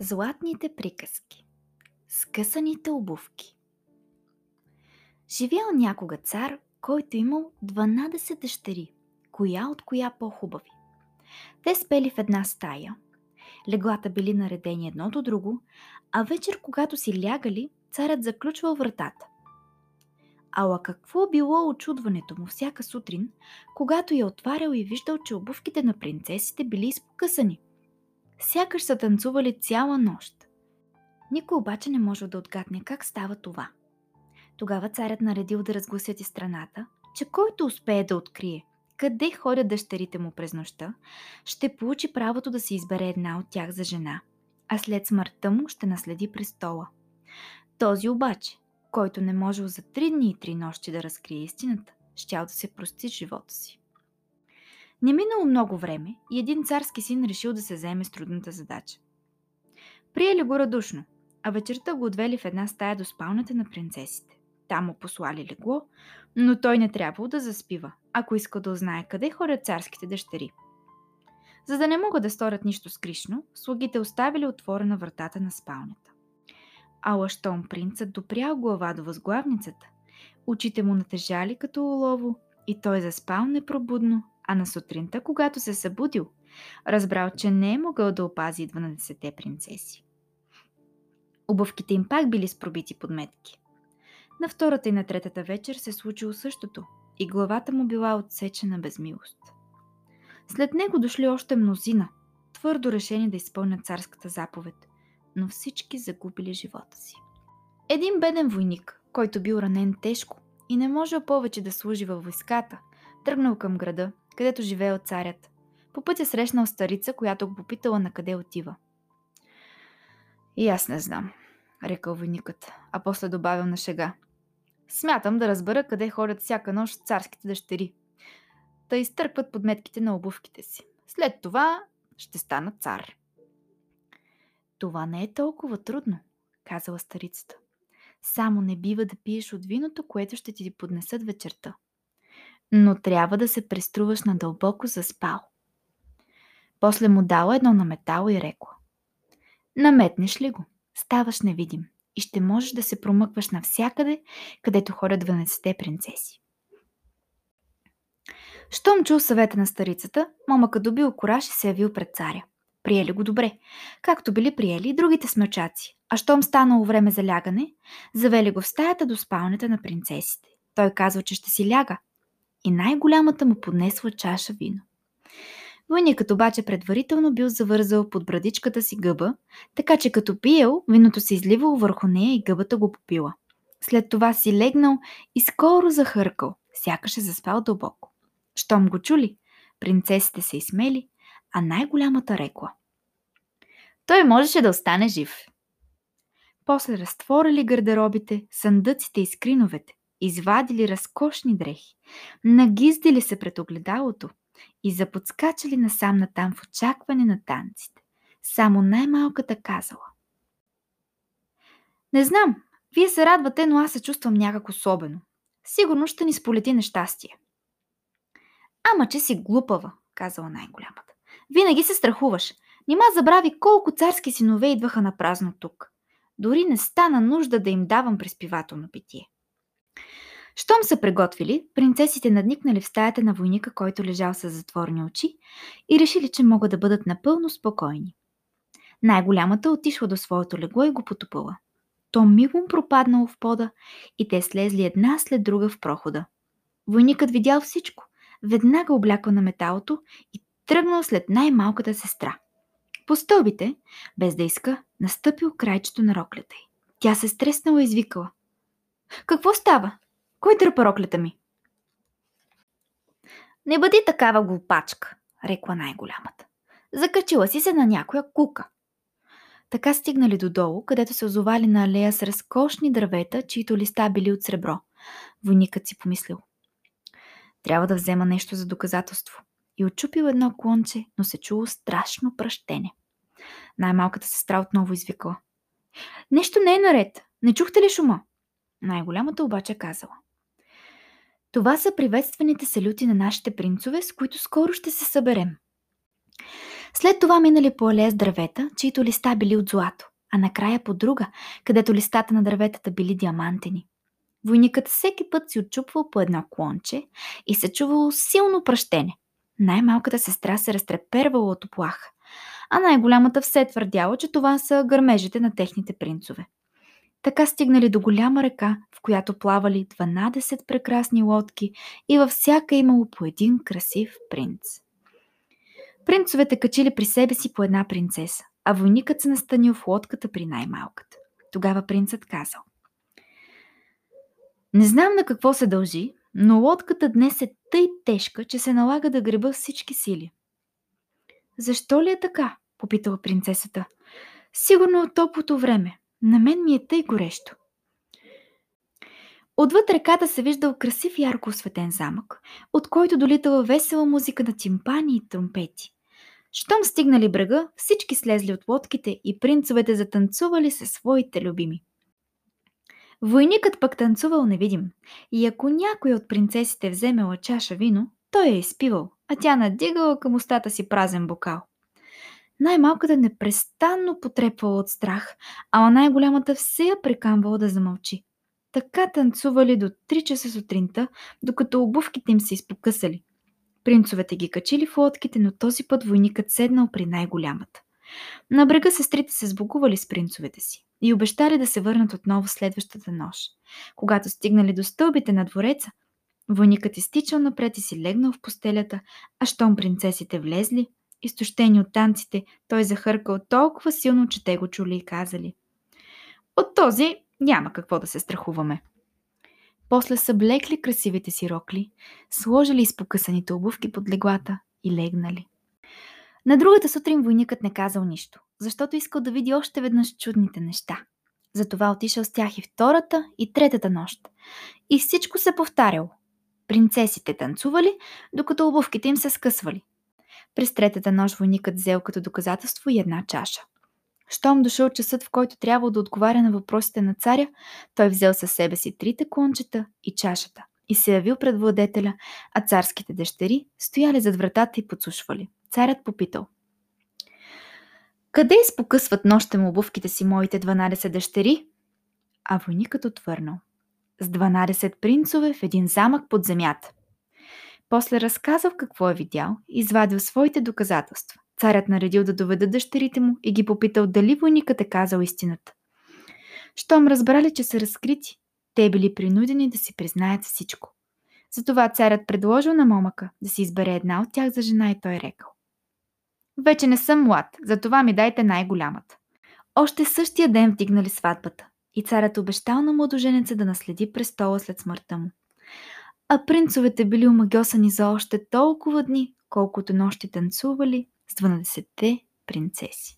Златните приказки Скъсаните обувки Живял някога цар, който имал 12 дъщери, коя от коя по-хубави. Те спели в една стая, леглата били наредени едно до друго, а вечер, когато си лягали, царят заключвал вратата. Ала какво било очудването му всяка сутрин, когато я отварял и виждал, че обувките на принцесите били изпокъсани – Сякаш са танцували цяла нощ. Никой обаче не може да отгадне как става това. Тогава царят наредил да разгласят и страната, че който успее да открие къде ходят дъщерите му през нощта, ще получи правото да се избере една от тях за жена, а след смъртта му ще наследи престола. Този обаче, който не можел за три дни и три нощи да разкрие истината, щял да се прости живота си. Не минало много време и един царски син решил да се заеме с трудната задача. Приели го радушно, а вечерта го отвели в една стая до спалната на принцесите. Там му послали легло, но той не трябвало да заспива, ако иска да узнае къде ходят царските дъщери. За да не могат да сторят нищо скришно, слугите оставили отворена вратата на спалнята. Ала щом принцът допрял глава до възглавницата, очите му натежали като олово и той заспал непробудно а на сутринта, когато се събудил, разбрал, че не е могъл да опази 12-те принцеси. Обувките им пак били с пробити подметки. На втората и на третата вечер се случило същото и главата му била отсечена без милост. След него дошли още мнозина, твърдо решени да изпълнят царската заповед, но всички загубили живота си. Един беден войник, който бил ранен тежко и не можел повече да служи във войската, тръгнал към града където живеел царят. По пътя срещнал старица, която го попитала на къде отива. И аз не знам, рекал войникът, а после добавил на шега. Смятам да разбера къде ходят всяка нощ царските дъщери. Да изтъркват подметките на обувките си. След това ще стана цар. Това не е толкова трудно, казала старицата. Само не бива да пиеш от виното, което ще ти поднесат вечерта но трябва да се преструваш надълбоко заспал. После му дала едно на метало и рекла. Наметнеш ли го, ставаш невидим и ще можеш да се промъкваш навсякъде, където ходят 12-те принцеси. Щом чул съвета на старицата, момъкът добил кораж и се явил пред царя. Приели го добре, както били приели и другите смъчаци. А щом станало време за лягане, завели го в стаята до спалнята на принцесите. Той казва, че ще си ляга, и най-голямата му поднесла чаша вино. Войникът обаче предварително бил завързал под брадичката си гъба, така че като пиел, виното се изливало върху нея и гъбата го попила. След това си легнал и скоро захъркал, сякаш е заспал дълбоко. Щом го чули, принцесите се изсмели, а най-голямата рекла. Той можеше да остане жив. После разтворили гардеробите, съндъците и скриновете, извадили разкошни дрехи, нагиздили се пред огледалото и заподскачали насам натам в очакване на танците. Само най-малката казала. Не знам, вие се радвате, но аз се чувствам някак особено. Сигурно ще ни сполети нещастие. Ама, че си глупава, казала най-голямата. Винаги се страхуваш. Нима забрави колко царски синове идваха на празно тук. Дори не стана нужда да им давам преспивателно питие. Щом са приготвили, принцесите надникнали в стаята на войника, който лежал с затворни очи и решили, че могат да бъдат напълно спокойни. Най-голямата отишла до своето легло и го потопила. То мигом пропаднало в пода и те слезли една след друга в прохода. Войникът видял всичко, веднага облякал на металото и тръгнал след най-малката сестра. По стълбите, без да иска, настъпил крайчето на роклята й. Тя се стреснала и извикала. Какво става? Кой дърпа роклята ми? Не бъди такава глупачка, рекла най-голямата. Закачила си се на някоя кука. Така стигнали додолу, където се озовали на алея с разкошни дървета, чието листа били от сребро. Войникът си помислил. Трябва да взема нещо за доказателство. И отчупил едно клонче, но се чуло страшно пръщене. Най-малката сестра отново извикала. Нещо не е наред. Не чухте ли шума? Най-голямата обаче казала. Това са приветствените салюти на нашите принцове, с които скоро ще се съберем. След това минали по алея с дървета, чието листа били от злато, а накрая по друга, където листата на дърветата били диамантени. Войникът всеки път си отчупвал по едно клонче и се чувало силно пръщене. Най-малката сестра се разтрепервала от оплаха, а най-голямата все твърдяла, че това са гърмежите на техните принцове. Така стигнали до голяма река, в която плавали 12 прекрасни лодки и във всяка имало по един красив принц. Принцовете качили при себе си по една принцеса, а войникът се настанил в лодката при най-малката. Тогава принцът казал Не знам на какво се дължи, но лодката днес е тъй тежка, че се налага да греба всички сили. Защо ли е така? попитала принцесата. Сигурно от топлото време. На мен ми е тъй горещо. Отвъд реката се виждал красив ярко осветен замък, от който долитала весела музика на тимпани и тромпети. Щом стигнали брега, всички слезли от лодките и принцовете затанцували със своите любими. Войникът пък танцувал невидим и ако някой от принцесите вземела чаша вино, той я изпивал, а тя надигала към устата си празен бокал. Най-малката непрестанно потрепвала от страх, а най-голямата все я прикамвала да замълчи. Така танцували до 3 часа сутринта, докато обувките им се изпокъсали. Принцовете ги качили в лодките, но този път войникът седнал при най-голямата. На брега сестрите се сбогували с принцовете си и обещали да се върнат отново следващата нощ. Когато стигнали до стълбите на двореца, войникът изтичал напред и си легнал в постелята, а щом принцесите влезли, изтощени от танците, той захъркал толкова силно, че те го чули и казали. От този няма какво да се страхуваме. После съблекли красивите си рокли, сложили изпокъсаните обувки под леглата и легнали. На другата сутрин войникът не казал нищо, защото искал да види още веднъж чудните неща. Затова отишъл с тях и втората, и третата нощ. И всичко се повтаряло. Принцесите танцували, докато обувките им се скъсвали. През третата нощ войникът взел като доказателство и една чаша. Щом дошъл часът, в който трябва да отговаря на въпросите на царя, той взел със себе си трите клончета и чашата и се явил пред владетеля, а царските дъщери стояли зад вратата и подслушвали. Царят попитал. Къде изпокъсват нощем обувките си моите 12 дъщери? А войникът отвърнал. С 12 принцове в един замък под земята. После разказал какво е видял и извадил своите доказателства. Царят наредил да доведа дъщерите му и ги попитал дали войникът е казал истината. Щом разбрали, че са разкрити, те били принудени да си признаят всичко. Затова царят предложил на момъка да си избере една от тях за жена и той рекал. Вече не съм млад, затова ми дайте най-голямата. Още същия ден вдигнали сватбата и царят обещал на младоженеца да наследи престола след смъртта му. А принцовете били омагьосани за още толкова дни, колкото нощи танцували с 12-те принцеси.